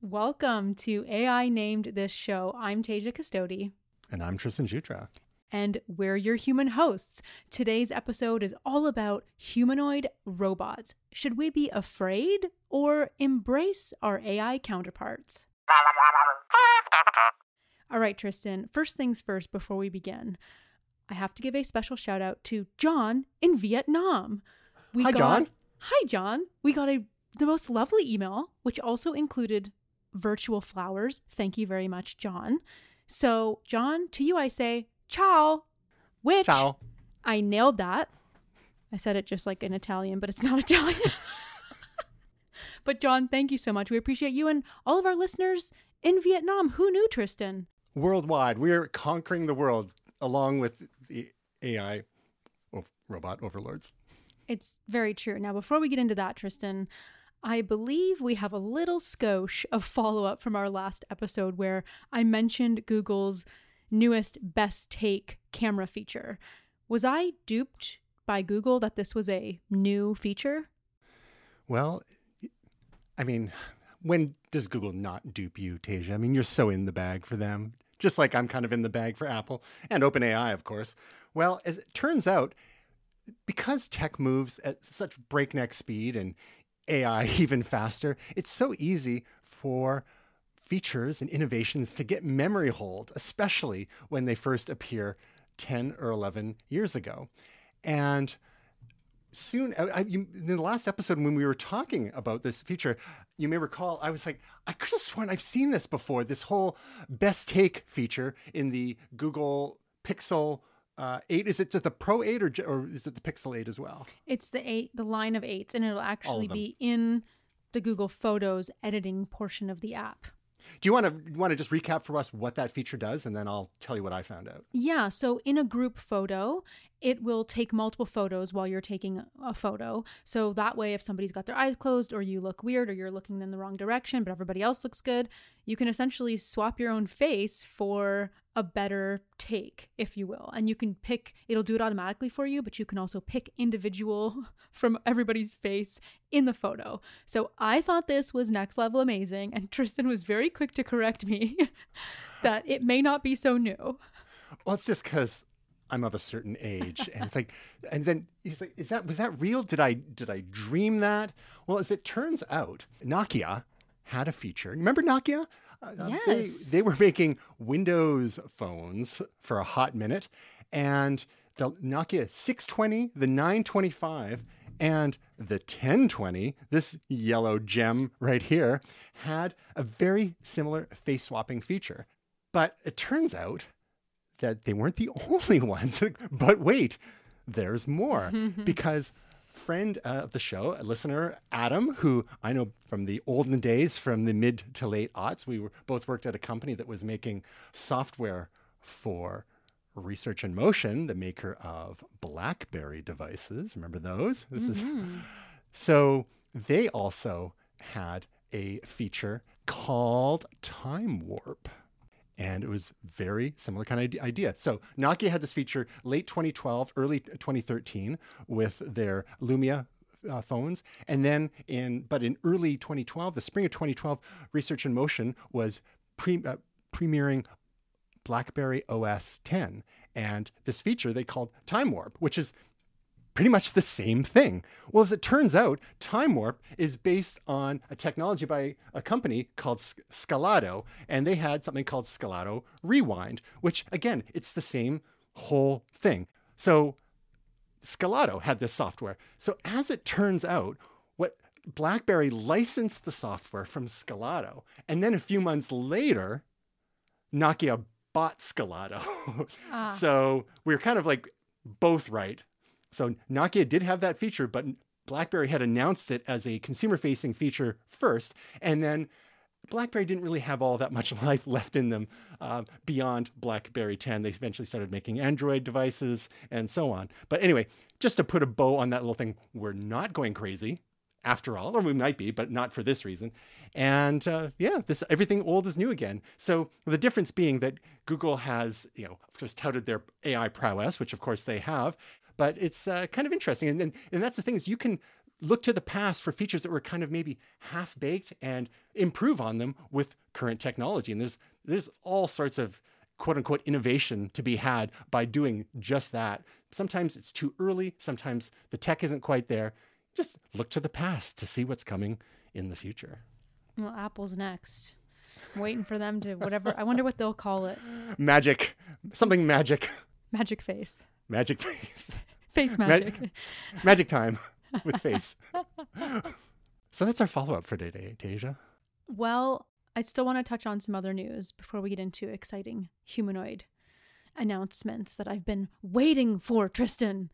Welcome to AI Named This Show. I'm Tasia Custode. And I'm Tristan Jutra. And we're your human hosts. Today's episode is all about humanoid robots. Should we be afraid or embrace our AI counterparts? All right, Tristan, first things first before we begin. I have to give a special shout out to John in Vietnam. We Hi, got, John. Hi, John. We got a the most lovely email, which also included virtual flowers. Thank you very much, John. So, John, to you I say ciao, which Ciao. I nailed that. I said it just like in Italian, but it's not Italian. but John, thank you so much. We appreciate you and all of our listeners in Vietnam. Who knew, Tristan? Worldwide, we're conquering the world along with the AI of robot overlords. It's very true. Now, before we get into that, Tristan, I believe we have a little skosh of follow up from our last episode where I mentioned Google's newest best take camera feature. Was I duped by Google that this was a new feature? Well, I mean, when does Google not dupe you, Tasia? I mean, you're so in the bag for them, just like I'm kind of in the bag for Apple and OpenAI, of course. Well, as it turns out, because tech moves at such breakneck speed and AI even faster, it's so easy for features and innovations to get memory hold, especially when they first appear 10 or 11 years ago. And soon, I, you, in the last episode when we were talking about this feature, you may recall I was like, I could have sworn I've seen this before. This whole best take feature in the Google Pixel uh, 8 is it just the pro 8 or, or is it the pixel 8 as well It's the eight, the line of eights, and it'll actually be in the Google Photos editing portion of the app. do you want to want to just recap for us what that feature does and then i'll tell you what i found out Yeah, so in a group photo, it will take multiple photos while you're taking a photo. So that way, if somebody's got their eyes closed, or you look weird, or you're looking in the wrong direction, but everybody else looks good, you can essentially swap your own face for a better take, if you will. And you can pick, it'll do it automatically for you, but you can also pick individual from everybody's face in the photo. So I thought this was next level amazing, and Tristan was very quick to correct me that it may not be so new. well it's just because i'm of a certain age and it's like and then he's like is that was that real did i did i dream that well as it turns out nokia had a feature remember nokia Uh, uh, Yes. they, they were making windows phones for a hot minute and the nokia 620 the 925 and the 1020 this yellow gem right here had a very similar face swapping feature but it turns out that they weren't the only ones. but wait, there's more because friend uh, of the show, a listener, Adam, who I know from the olden days, from the mid to late aughts, we were both worked at a company that was making software for Research in Motion, the maker of BlackBerry devices. Remember those? This is so they also had a feature called Time Warp. And it was very similar kind of idea. So Nokia had this feature late 2012, early 2013 with their Lumia uh, phones. And then in, but in early 2012, the spring of 2012, Research in Motion was pre, uh, premiering BlackBerry OS 10. And this feature they called Time Warp, which is pretty much the same thing. Well, as it turns out, Time Warp is based on a technology by a company called Scalado, and they had something called Scalado Rewind, which again, it's the same whole thing. So Scalado had this software. So as it turns out, what BlackBerry licensed the software from Scalado, and then a few months later, Nokia bought Scalado. Ah. so we we're kind of like both right so Nokia did have that feature, but BlackBerry had announced it as a consumer facing feature first. And then BlackBerry didn't really have all that much life left in them uh, beyond BlackBerry 10. They eventually started making Android devices and so on. But anyway, just to put a bow on that little thing, we're not going crazy after all, or we might be, but not for this reason. And uh, yeah, this everything old is new again. So the difference being that Google has, you know, just touted their AI prowess, which of course they have, but it's uh, kind of interesting. And, and, and that's the thing is you can look to the past for features that were kind of maybe half baked and improve on them with current technology. And there's there's all sorts of quote unquote innovation to be had by doing just that. Sometimes it's too early, sometimes the tech isn't quite there. Just look to the past to see what's coming in the future. Well, Apple's next. I'm waiting for them to whatever. I wonder what they'll call it. Magic. Something magic. Magic face. Magic face. face magic. Ma- magic time with face. so that's our follow up for today, Tasia. Well, I still want to touch on some other news before we get into exciting humanoid announcements that I've been waiting for, Tristan.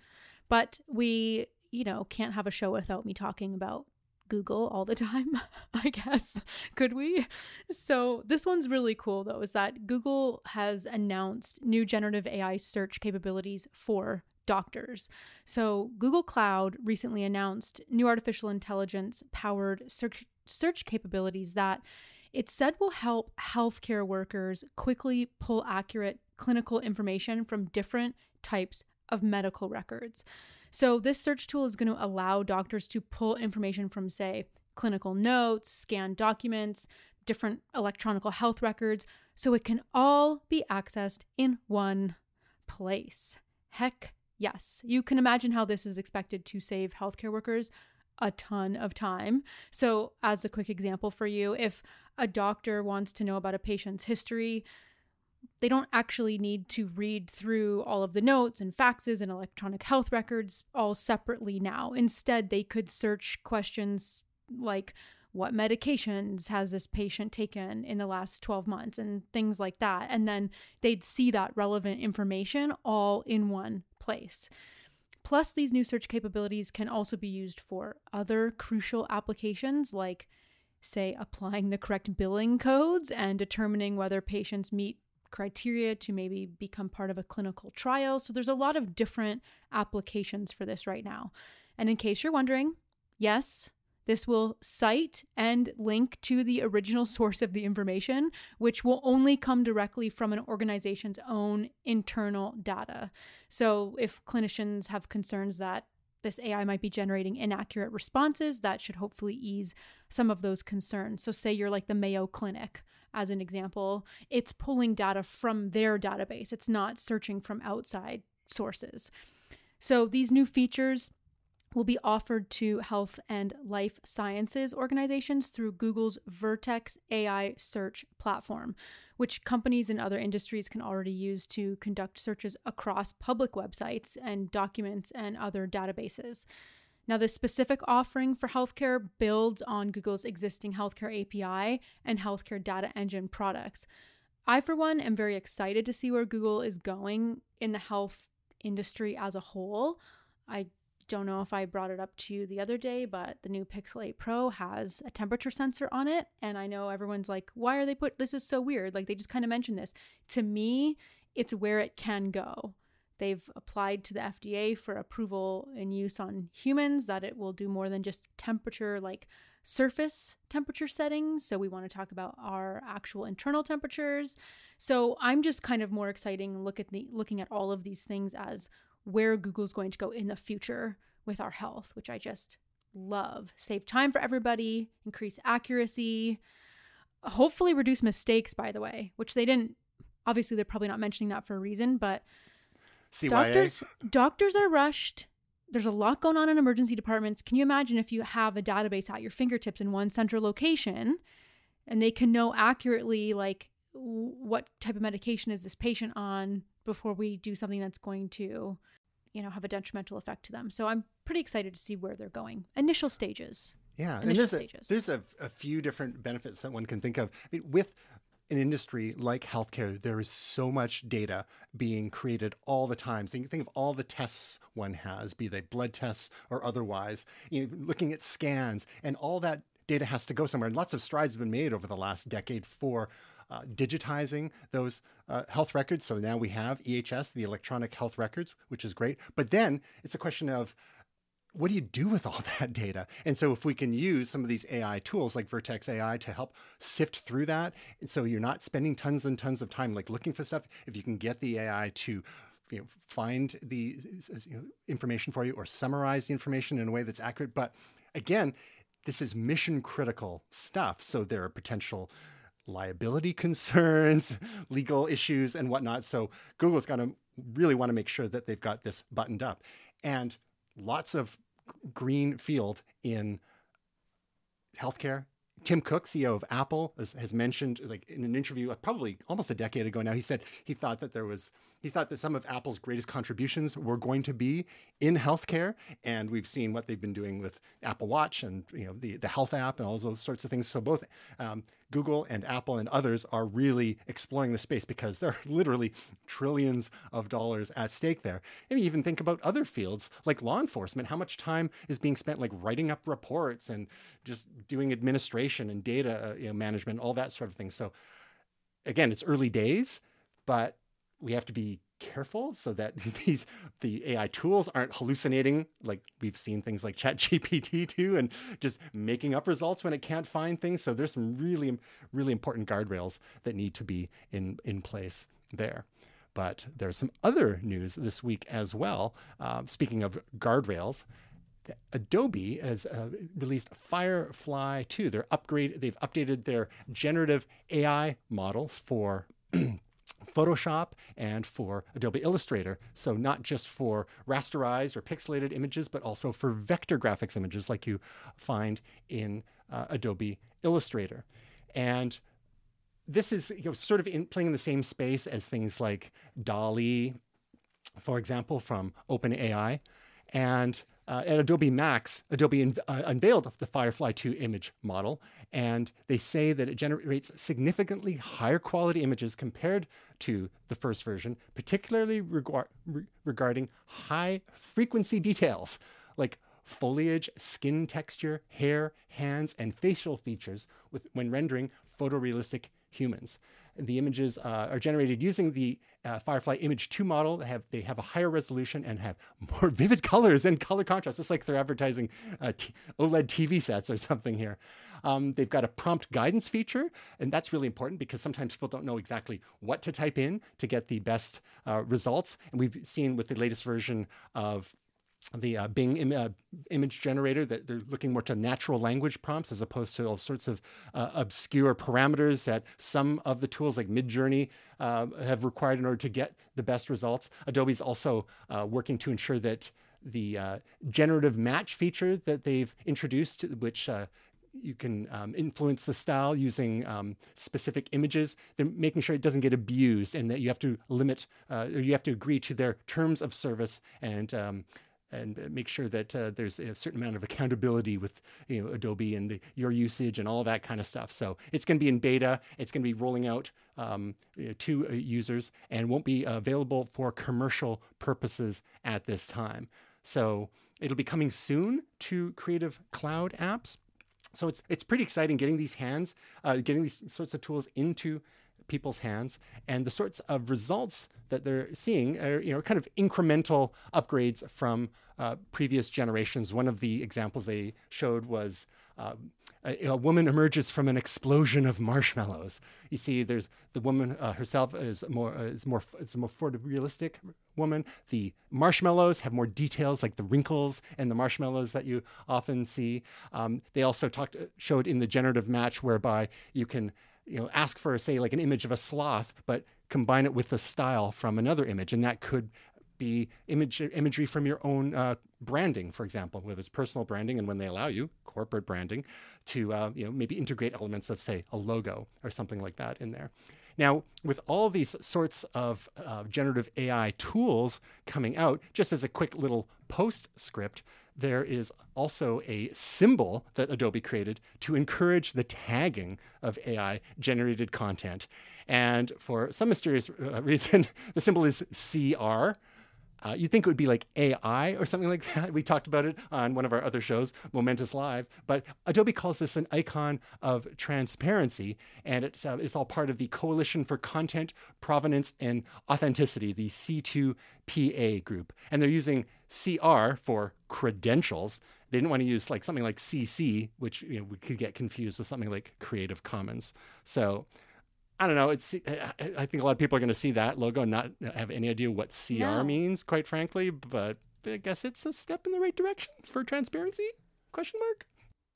But we, you know, can't have a show without me talking about Google all the time, I guess. Could we? So, this one's really cool though, is that Google has announced new generative AI search capabilities for doctors. So, Google Cloud recently announced new artificial intelligence powered search, search capabilities that it said will help healthcare workers quickly pull accurate clinical information from different types of medical records. So, this search tool is going to allow doctors to pull information from, say, clinical notes, scanned documents, different electronic health records, so it can all be accessed in one place. Heck yes. You can imagine how this is expected to save healthcare workers a ton of time. So, as a quick example for you, if a doctor wants to know about a patient's history, they don't actually need to read through all of the notes and faxes and electronic health records all separately now. Instead, they could search questions like what medications has this patient taken in the last 12 months and things like that. And then they'd see that relevant information all in one place. Plus, these new search capabilities can also be used for other crucial applications like, say, applying the correct billing codes and determining whether patients meet criteria to maybe become part of a clinical trial. So there's a lot of different applications for this right now. And in case you're wondering, yes, this will cite and link to the original source of the information, which will only come directly from an organization's own internal data. So if clinicians have concerns that this AI might be generating inaccurate responses, that should hopefully ease some of those concerns. So, say you're like the Mayo Clinic as an example, it's pulling data from their database. It's not searching from outside sources. So these new features will be offered to health and life sciences organizations through Google's Vertex AI search platform, which companies in other industries can already use to conduct searches across public websites and documents and other databases. Now, this specific offering for healthcare builds on Google's existing healthcare API and healthcare data engine products. I, for one, am very excited to see where Google is going in the health industry as a whole. I don't know if I brought it up to you the other day, but the new Pixel 8 Pro has a temperature sensor on it. And I know everyone's like, why are they put this is so weird? Like they just kind of mentioned this. To me, it's where it can go. They've applied to the FDA for approval and use on humans that it will do more than just temperature, like surface temperature settings. So, we want to talk about our actual internal temperatures. So I'm just kind of more exciting look at the looking at all of these things as where Google's going to go in the future with our health, which I just love. Save time for everybody, increase accuracy, hopefully reduce mistakes, by the way, which they didn't obviously they're probably not mentioning that for a reason, but CYA. doctors doctors are rushed. There's a lot going on in emergency departments. Can you imagine if you have a database at your fingertips in one central location and they can know accurately like what type of medication is this patient on before we do something that's going to you know have a detrimental effect to them. So I'm pretty excited to see where they're going. Initial stages. Yeah, and initial there's a, stages. there's a, a few different benefits that one can think of. I mean, with an industry like healthcare, there is so much data being created all the time. Think, think of all the tests one has, be they blood tests or otherwise. You know, looking at scans, and all that data has to go somewhere. And lots of strides have been made over the last decade for uh, digitizing those uh, health records. So now we have EHS, the electronic health records, which is great. But then it's a question of what do you do with all that data? And so if we can use some of these AI tools like Vertex AI to help sift through that, and so you're not spending tons and tons of time like looking for stuff, if you can get the AI to you know, find the you know, information for you or summarize the information in a way that's accurate. But again, this is mission critical stuff. So there are potential liability concerns, legal issues, and whatnot. So Google's got to really want to make sure that they've got this buttoned up. And lots of green field in healthcare. Tim Cook, CEO of Apple, has, has, mentioned, like in an interview, uh, probably almost a decade ago now, he said he thought that there was, he thought that some of Apple's greatest contributions were going to be in healthcare, and we've seen what they've been doing with Apple Watch and you know the the health app and all those sorts of things. So both um, Google and Apple and others are really exploring the space because there are literally trillions of dollars at stake there. And even think about other fields like law enforcement. How much time is being spent like writing up reports and just doing administration and data uh, you know, management, all that sort of thing. So again, it's early days, but we have to be careful so that these the AI tools aren't hallucinating like we've seen things like ChatGPT do and just making up results when it can't find things. So there's some really really important guardrails that need to be in in place there. But there's some other news this week as well. Uh, speaking of guardrails, Adobe has uh, released Firefly 2. They're upgrade. They've updated their generative AI models for Photoshop and for Adobe Illustrator. So, not just for rasterized or pixelated images, but also for vector graphics images like you find in uh, Adobe Illustrator. And this is you know, sort of in, playing in the same space as things like DALL-E, for example, from OpenAI. And uh, at Adobe Max, Adobe un- uh, unveiled the Firefly 2 image model, and they say that it generates significantly higher quality images compared to the first version, particularly re- regarding high frequency details like foliage, skin texture, hair, hands, and facial features with, when rendering photorealistic humans. The images uh, are generated using the uh, Firefly Image 2 model. They have, they have a higher resolution and have more vivid colors and color contrast. It's like they're advertising uh, t- OLED TV sets or something here. Um, they've got a prompt guidance feature, and that's really important because sometimes people don't know exactly what to type in to get the best uh, results. And we've seen with the latest version of the uh, Bing Im- uh, image generator that they're looking more to natural language prompts as opposed to all sorts of uh, obscure parameters that some of the tools like Midjourney uh, have required in order to get the best results. Adobe's also uh, working to ensure that the uh, generative match feature that they've introduced, which you can um, influence the style using um, specific images. They're making sure it doesn't get abused, and that you have to limit uh, or you have to agree to their terms of service and um, and make sure that uh, there's a certain amount of accountability with you know Adobe and the, your usage and all that kind of stuff. So it's going to be in beta. It's going to be rolling out um, you know, to uh, users and won't be available for commercial purposes at this time. So it'll be coming soon to Creative Cloud apps. So it's it's pretty exciting getting these hands, uh, getting these sorts of tools into people's hands, and the sorts of results that they're seeing are you know kind of incremental upgrades from uh, previous generations. One of the examples they showed was. Uh, a, a, woman emerges from an explosion of marshmallows. You see, there's the woman uh, herself is more uh, is more it's a more photorealistic woman. The marshmallows have more details, like the wrinkles and the marshmallows that you often see. Um, they also talked uh, showed in the generative match whereby you can you know ask for say like an image of a sloth, but combine it with the style from another image, and that could be image imagery from your own uh, branding, for example, whether it's personal branding and when they allow you, corporate branding, to uh, you know maybe integrate elements of say a logo or something like that in there. Now, with all these sorts of uh, generative AI tools coming out, just as a quick little postscript, there is also a symbol that Adobe created to encourage the tagging of AI generated content. And for some mysterious uh, reason, the symbol is CR, uh, you'd think it would be like AI or something like that. We talked about it on one of our other shows, Momentous Live. But Adobe calls this an icon of transparency, and it's, uh, it's all part of the Coalition for Content, Provenance, and Authenticity, the C2PA group. And they're using CR for credentials. They didn't want to use like something like CC, which you know, we could get confused with something like Creative Commons. So I don't know. It's I think a lot of people are going to see that logo and not have any idea what CR no. means, quite frankly. But I guess it's a step in the right direction for transparency? Question mark.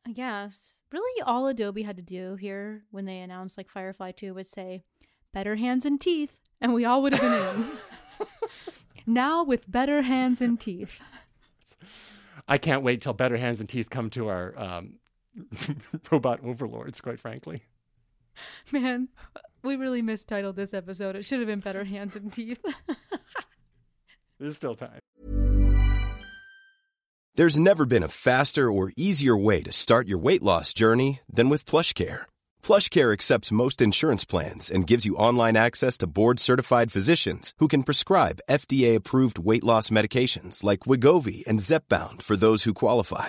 I guess. Really, all Adobe had to do here when they announced like Firefly 2 was say, "Better hands and teeth," and we all would have been in. now with better hands and teeth. I can't wait till better hands and teeth come to our um, robot overlords. Quite frankly. Man, we really mistitled this episode. It should have been Better Hands and Teeth. There's still time. There's never been a faster or easier way to start your weight loss journey than with PlushCare. PlushCare accepts most insurance plans and gives you online access to board-certified physicians who can prescribe FDA-approved weight loss medications like Wegovy and Zepbound for those who qualify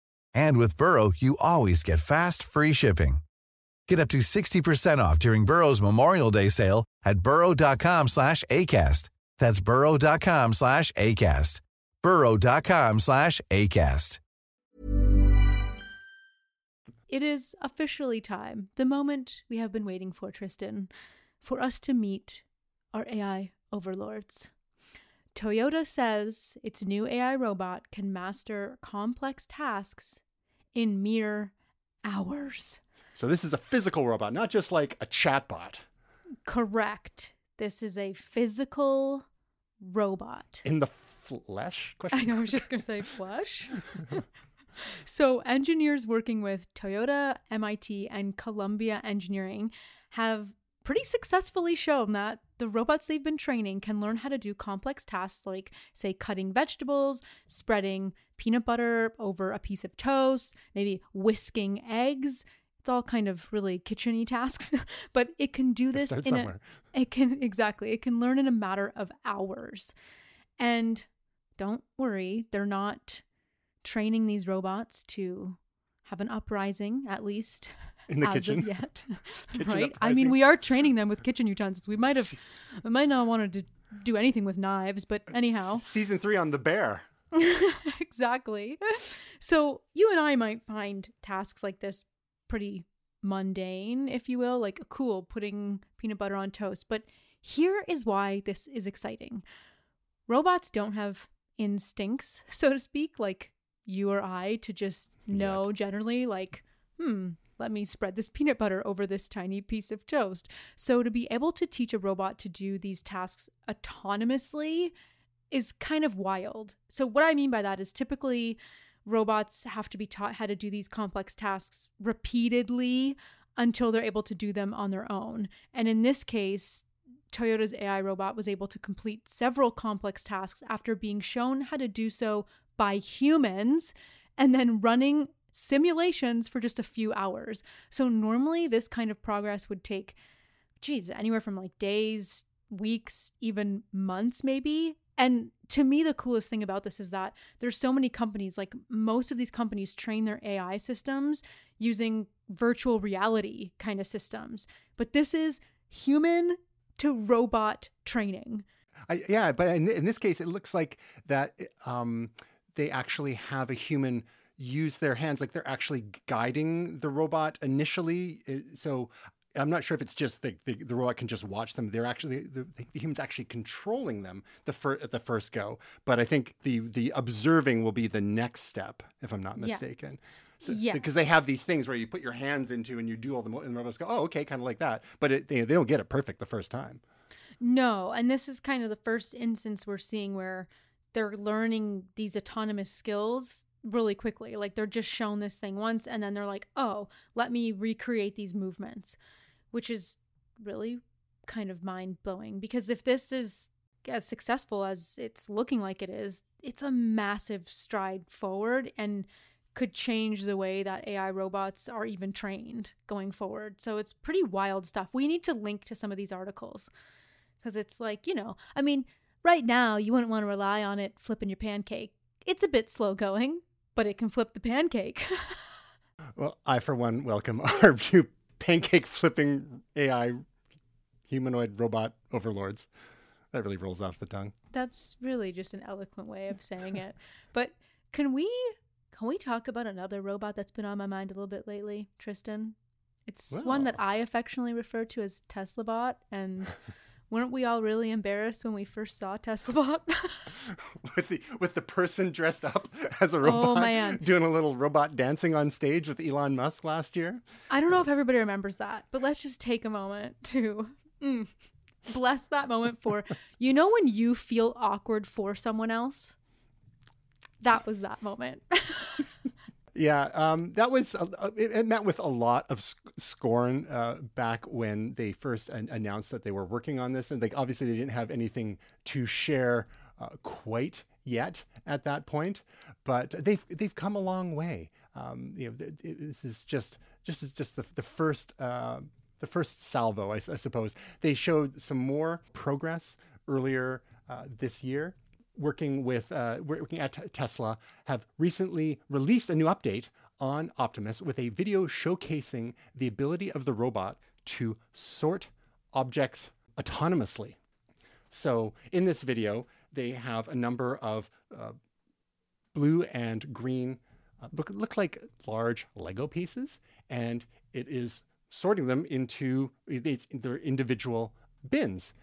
And with Burrow, you always get fast, free shipping. Get up to 60% off during Burrow's Memorial Day sale at burrow.com slash ACAST. That's burrow.com slash ACAST. burrow.com slash ACAST. It is officially time, the moment we have been waiting for, Tristan, for us to meet our AI overlords. Toyota says its new AI robot can master complex tasks in mere hours. So this is a physical robot, not just like a chatbot. Correct. This is a physical robot. In the flesh? Question I know, I was just going to say flesh. so, engineers working with Toyota, MIT, and Columbia Engineering have pretty successfully shown that the robots they've been training can learn how to do complex tasks like, say, cutting vegetables, spreading peanut butter over a piece of toast, maybe whisking eggs. It's all kind of really kitcheny tasks, but it can do this in somewhere. a it can exactly. It can learn in a matter of hours. And don't worry, they're not training these robots to have an uprising at least in the as kitchen of yet, right? I mean, we are training them with kitchen utensils. We might have, we might not wanted to do anything with knives, but anyhow. Season three on the bear. exactly. So you and I might find tasks like this pretty mundane, if you will, like cool putting peanut butter on toast. But here is why this is exciting. Robots don't have instincts, so to speak, like you or I to just know Yet. generally, like, hmm, let me spread this peanut butter over this tiny piece of toast. So, to be able to teach a robot to do these tasks autonomously is kind of wild. So, what I mean by that is typically robots have to be taught how to do these complex tasks repeatedly until they're able to do them on their own. And in this case, Toyota's AI robot was able to complete several complex tasks after being shown how to do so by humans and then running simulations for just a few hours. So normally this kind of progress would take geez, anywhere from like days, weeks, even months maybe. And to me the coolest thing about this is that there's so many companies like most of these companies train their AI systems using virtual reality kind of systems. But this is human to robot training. I, yeah, but in, in, this case, it looks like that um, they actually have a human use their hands, like they're actually guiding the robot initially. Eh, so I'm not sure if it's just the, the, the, robot can just watch them. They're actually the, the humans actually controlling them the fir- at the first go. But I think the the observing will be the next step, if I'm not mistaken. Yes. So, yes. Because they have these things where you put your hands into and you do all the, mo- and the robots go, oh, okay, kind of like that. But it, they, they don't get it perfect the first time. No. And this is kind of the first instance we're seeing where they're learning these autonomous skills really quickly. Like they're just shown this thing once and then they're like, oh, let me recreate these movements, which is really kind of mind blowing because if this is as successful as it's looking like it is, it's a massive stride forward. And could change the way that AI robots are even trained going forward. So it's pretty wild stuff. We need to link to some of these articles because it's like, you know, I mean, right now you wouldn't want to rely on it flipping your pancake. It's a bit slow going, but it can flip the pancake. well, I, for one, welcome our two pancake flipping AI humanoid robot overlords. That really rolls off the tongue. That's really just an eloquent way of saying it. But can we can we talk about another robot that's been on my mind a little bit lately, Tristan? It's well. one that I affectionately refer to as Tesla Bot, and weren't we all really embarrassed when we first saw Tesla Bot? with the with the person dressed up as a oh, robot, oh, man. doing a little robot dancing on stage with Elon Musk last year. I don't know if everybody remembers that, but let's just take a moment to mm, bless that moment for you know when you feel awkward for someone else that was that moment. yeah, um, that was it, it, met with a lot of scorn uh, back when they first an- announced that they were working on this, and like obviously they didn't have anything to share uh, quite yet at that point, but they've they've come a long way. Um, you know, this is just just is just the the first. Uh, the first salvo, I, I, suppose. They showed some more progress earlier uh, this year working with uh, working at Tesla have recently released a new update on Optimus with a video showcasing the ability of the robot to sort objects autonomously. So in this video, they have a number of uh, blue and green uh, look, look like large Lego pieces, and it is sorting them into their individual bins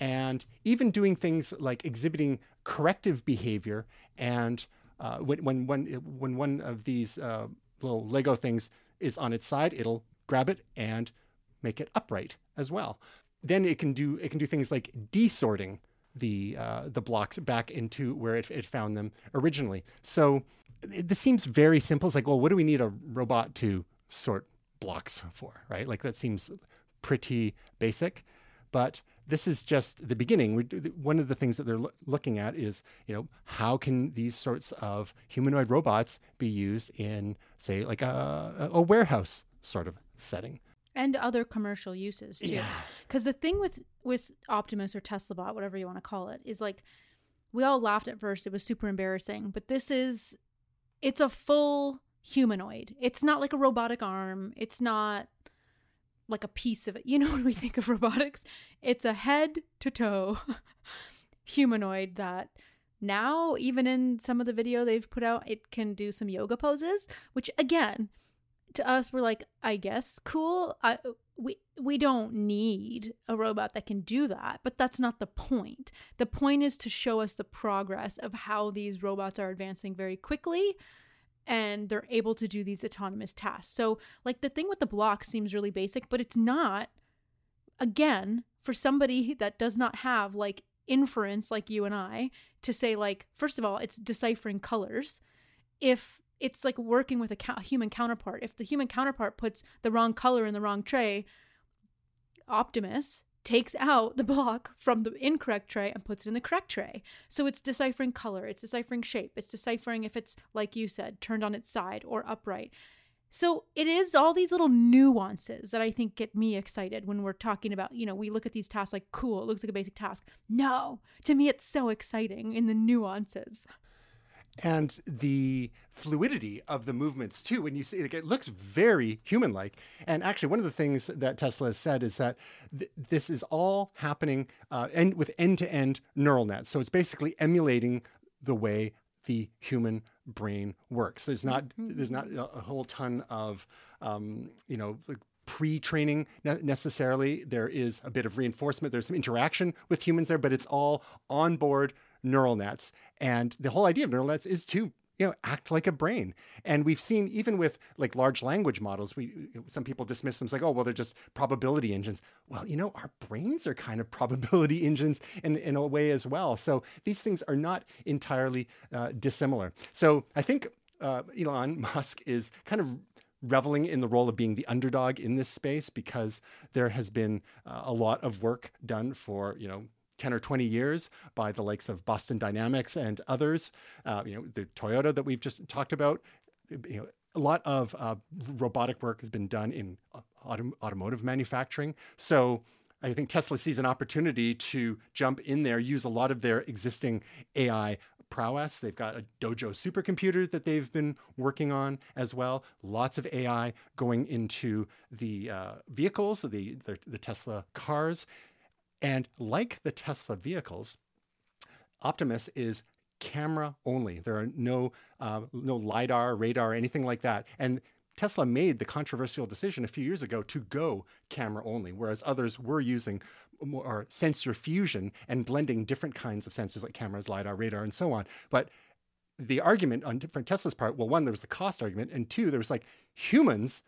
and even doing things like exhibiting corrective behavior. And uh, when, when, when, when one of these uh, little Lego things is on its side, it'll grab it and make it upright as well. Then it can do it can do things like desorting the uh, the blocks back into where it, it found them originally. So it, this seems very simple. It's like, well, what do we need a robot to sort blocks for, right? Like that seems pretty basic, but this is just the beginning. We, one of the things that they're lo- looking at is, you know, how can these sorts of humanoid robots be used in, say, like a, a warehouse sort of setting, and other commercial uses too. Because yeah. the thing with with Optimus or Tesla Bot, whatever you want to call it, is like we all laughed at first. It was super embarrassing, but this is it's a full humanoid. It's not like a robotic arm. It's not like a piece of it. You know, when we think of robotics, it's a head to toe humanoid that now, even in some of the video they've put out, it can do some yoga poses, which again, to us, we're like, I guess cool. I, we we don't need a robot that can do that, but that's not the point. The point is to show us the progress of how these robots are advancing very quickly and they're able to do these autonomous tasks. So, like the thing with the block seems really basic, but it's not. Again, for somebody that does not have like inference like you and I to say like first of all, it's deciphering colors. If it's like working with a human counterpart. If the human counterpart puts the wrong color in the wrong tray, Optimus takes out the block from the incorrect tray and puts it in the correct tray. So it's deciphering color, it's deciphering shape, it's deciphering if it's, like you said, turned on its side or upright. So it is all these little nuances that I think get me excited when we're talking about, you know, we look at these tasks like, cool, it looks like a basic task. No, to me, it's so exciting in the nuances and the fluidity of the movements too when you see it, it looks very human like and actually one of the things that tesla has said is that th- this is all happening uh, and with end-to-end neural nets. So it's basically emulating the way the human brain works. There's not there's not a, whole ton of um, you know pre-training necessarily. There is a bit of reinforcement. There's some interaction with humans there but it's all on board neural nets. And the whole idea of neural nets is to you know act like a brain. And we've seen even with like large language models we some people dismiss them as like oh well they're just probability engines. Well you know our brains are kind of probability engines in, in a way as well. So these things are not entirely uh, dissimilar. So i think uh, elon musk is kind of reveling in the role of being the underdog in this space because there has been uh, a lot of work done for you know 10 or 20 years by the likes of Boston Dynamics and others. Uh, you know, the Toyota that we've just talked about. You know, a lot of uh, robotic work has been done in uh, autom- automotive manufacturing. So I think Tesla sees an opportunity to jump in there, use a lot of their existing AI prowess. They've got a Dojo supercomputer that they've been working on as well. Lots of AI going into the uh, vehicles, the, the, the Tesla cars. And like the Tesla vehicles, Optimus is camera only. There are no uh, no lidar, radar, anything like that. And Tesla made the controversial decision a few years ago to go camera only, whereas others were using more sensor fusion and blending different kinds of sensors like cameras, lidar, radar, and so on. But the argument on different Tesla's part, well, one, there was the cost argument, and two, there was like humans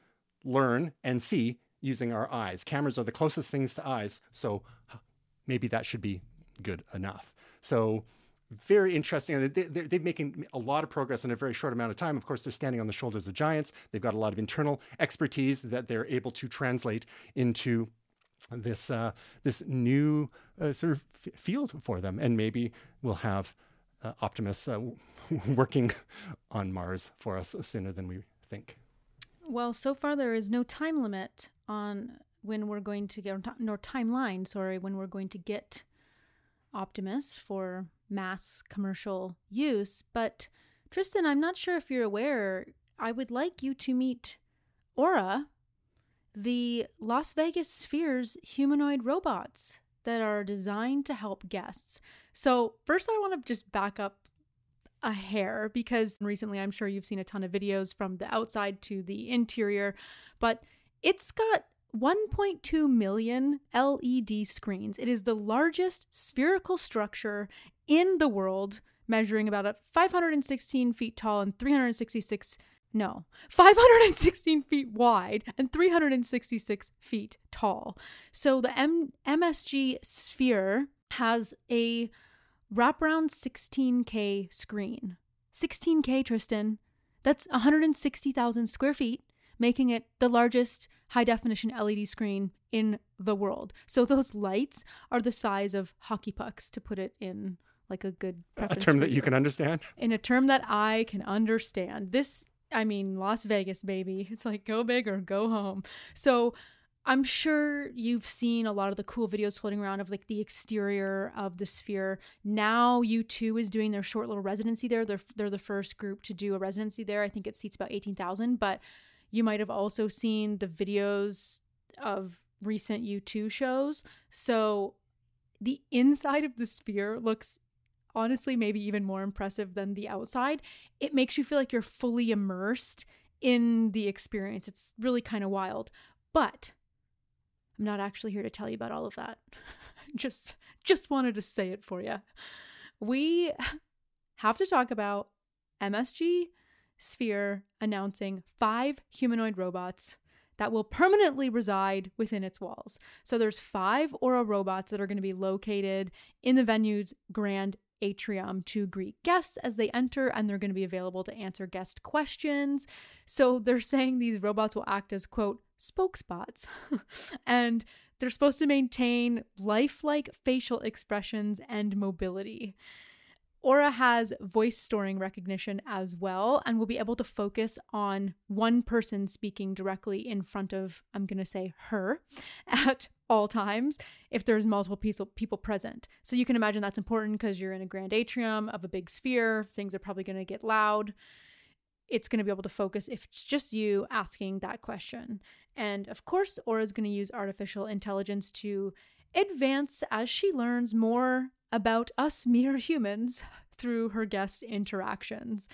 learn and see using our eyes. Cameras are the closest things to eyes, so maybe that should be good enough. So very interesting. They, are making a lot of progress in a very short amount of time. Of course, they're standing on the shoulders of giants. They've got a lot of internal expertise that they're able to translate into this uh, this new uh, sort of f- field for them, and maybe we'll have uh, Optimus uh, working on Mars for us sooner than we think. Well, so far there is no time limit on when we're going to get, nor timeline, sorry, when we're going to get Optimus for mass commercial use. But Tristan, I'm not sure if you're aware, I would like you to meet Aura, the Las Vegas Sphere's humanoid robots that are designed to help guests. So, first, I want to just back up a hair because recently I'm sure you've seen a ton of videos from the outside to the interior, but it's got 1.2 million LED screens. It is the largest spherical structure in the world, measuring about 516 feet tall and 366 no, 516 feet wide and 366 feet tall. So the M- MSG Sphere has a wraparound 16K screen. 16K, Tristan. That's 160,000 square feet, making it the largest high definition LED screen in the world. So those lights are the size of hockey pucks, to put it in like a good a term that you can understand. In a term that I can understand. This, I mean, Las Vegas, baby. It's like go big or go home. So I'm sure you've seen a lot of the cool videos floating around of like the exterior of the sphere. Now U2 is doing their short little residency there. They're they're the first group to do a residency there. I think it seats about 18,000, but you might have also seen the videos of recent U2 shows. So the inside of the sphere looks honestly maybe even more impressive than the outside. It makes you feel like you're fully immersed in the experience. It's really kind of wild. But I'm not actually here to tell you about all of that. just just wanted to say it for you. We have to talk about MSG Sphere announcing five humanoid robots that will permanently reside within its walls. So there's five Aura robots that are going to be located in the venue's grand atrium to greet guests as they enter and they're going to be available to answer guest questions. So they're saying these robots will act as quote spokesbots. and they're supposed to maintain lifelike facial expressions and mobility. Aura has voice storing recognition as well and will be able to focus on one person speaking directly in front of, I'm going to say her, at all times if there's multiple people present. So you can imagine that's important because you're in a grand atrium of a big sphere, things are probably going to get loud. It's going to be able to focus if it's just you asking that question. And of course, Aura is going to use artificial intelligence to advance as she learns more about us mere humans through her guest interactions.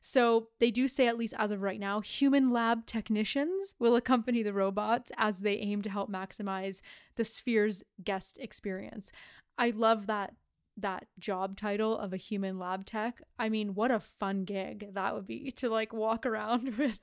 So they do say, at least as of right now, human lab technicians will accompany the robots as they aim to help maximize the sphere's guest experience. I love that that job title of a human lab tech. I mean, what a fun gig that would be to like walk around with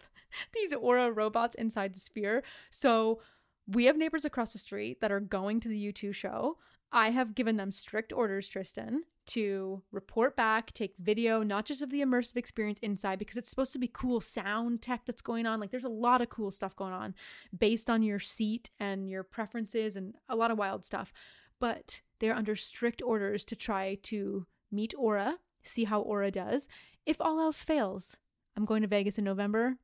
these aura robots inside the sphere. So we have neighbors across the street that are going to the U2 show. I have given them strict orders, Tristan, to report back, take video, not just of the immersive experience inside, because it's supposed to be cool sound tech that's going on. Like there's a lot of cool stuff going on based on your seat and your preferences and a lot of wild stuff. But they're under strict orders to try to meet Aura, see how Aura does. If all else fails, I'm going to Vegas in November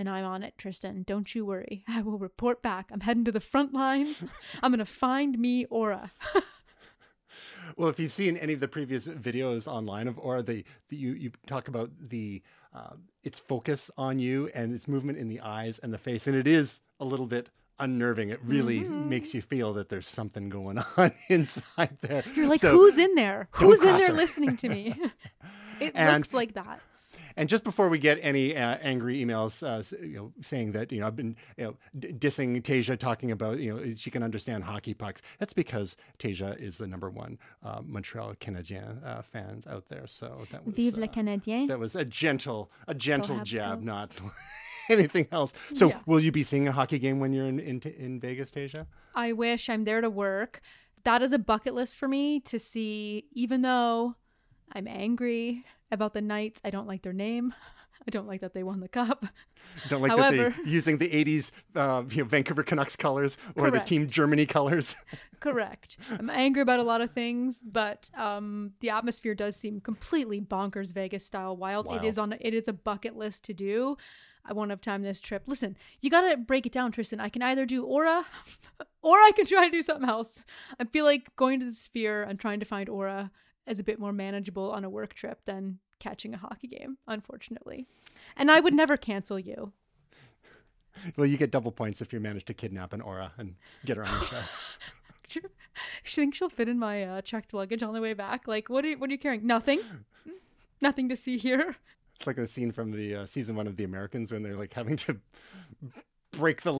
and I'm on it, Tristan. Don't you worry. I will report back. I'm heading to the front lines. I'm going to find me Aura. well, if you've seen any of the previous videos online of Aura, the, the you you talk about the uh, its focus on you and its movement in the eyes and the face, and it is a little bit unnerving. It really mm-hmm. makes you feel that there's something going on inside there. You're like, so, who's in there? Who's in there her. listening to me? it and, looks like that. And just before we get any uh, angry emails, uh, you know, saying that you know I've been you know d- dissing Tasia, talking about you know she can understand hockey pucks. That's because Tasia is the number one uh, Montreal Canadien uh, fans out there. So that was Vive le uh, Canadien. That was a gentle, a gentle jab, not. anything else. So, yeah. will you be seeing a hockey game when you're in in, in Vegas, Tasia? I wish I'm there to work. That is a bucket list for me to see. Even though I'm angry about the Knights. I don't like their name. I don't like that they won the cup. Don't like However, that they're using the 80s uh, you know, Vancouver Canucks colors or correct. the Team Germany colors. correct. I'm angry about a lot of things, but um, the atmosphere does seem completely bonkers Vegas style wild. wild. It is on it is a bucket list to do. I won't have time this trip. Listen, you got to break it down, Tristan. I can either do Aura or I can try to do something else. I feel like going to the sphere and trying to find Aura is a bit more manageable on a work trip than catching a hockey game, unfortunately. And I would never cancel you. Well, you get double points if you manage to kidnap an aura and get her on the show. you think she'll fit in my uh, checked luggage on the way back? Like, what are you, what are you carrying? Nothing. Nothing to see here. It's like a scene from the uh, season one of The Americans when they're like having to break the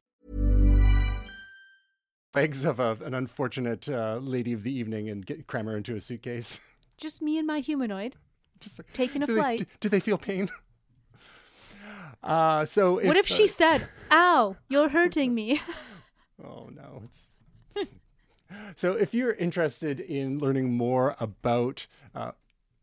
legs of a, an unfortunate uh, lady of the evening and get, cram her into a suitcase. Just me and my humanoid. Just like, taking a do flight. They, do, do, they feel pain? Uh, so if, what if she uh, said, "Ow, you're hurting me"? oh no, it's. so if you're interested in learning more about uh,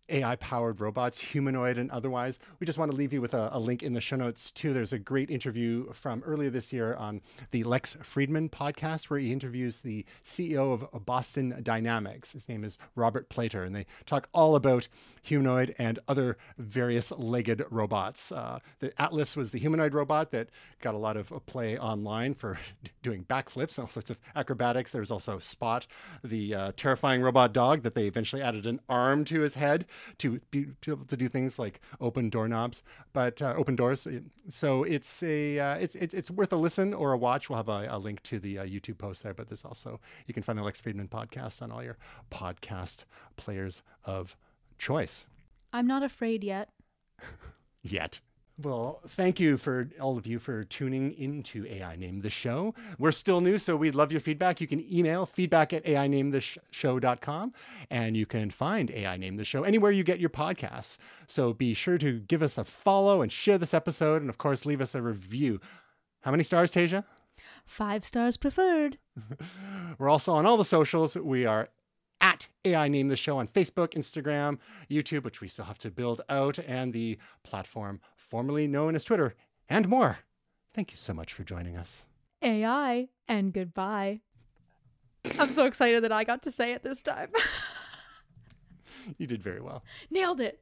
AI powered robots, humanoid and otherwise. We just want to leave you with a, a, link in the show notes too. There's a great interview from earlier this year on the Lex Fridman podcast where he interviews the CEO of Boston Dynamics. His name is Robert Playter, and they talk all about humanoid and other various legged robots. Uh, the Atlas was the humanoid robot that got a lot of play online for doing backflips and all sorts of acrobatics. There's also Spot, the uh, terrifying robot dog that they eventually added an arm to his head to be to able to do things like open doorknobs, but uh, open doors. So it's a uh, it's, it's it's worth a listen or a watch. We'll have a, a link to the uh, YouTube post there, but there's also you can find the Lex Fridman podcast on all your podcast players of choice. I'm not afraid yet. yet. Well, thank you for all of you for tuning into AI Named This Show. We're still new, so we'd love your feedback. You can email feedback at ainametheshow.com and you can find AI Named This Show anywhere you get your podcasts. So be sure to give us a follow and share this episode, and of course, leave us a review. How many stars, Tasia? Five stars preferred. We're also on all the socials. We are at AI Named This Show on Facebook, Instagram, YouTube, which we still have to build out, and the platform formerly known as Twitter, and more. Thank you so much for joining us. AI and goodbye. I'm so excited that I got to say it this time. You did very well. Nailed it.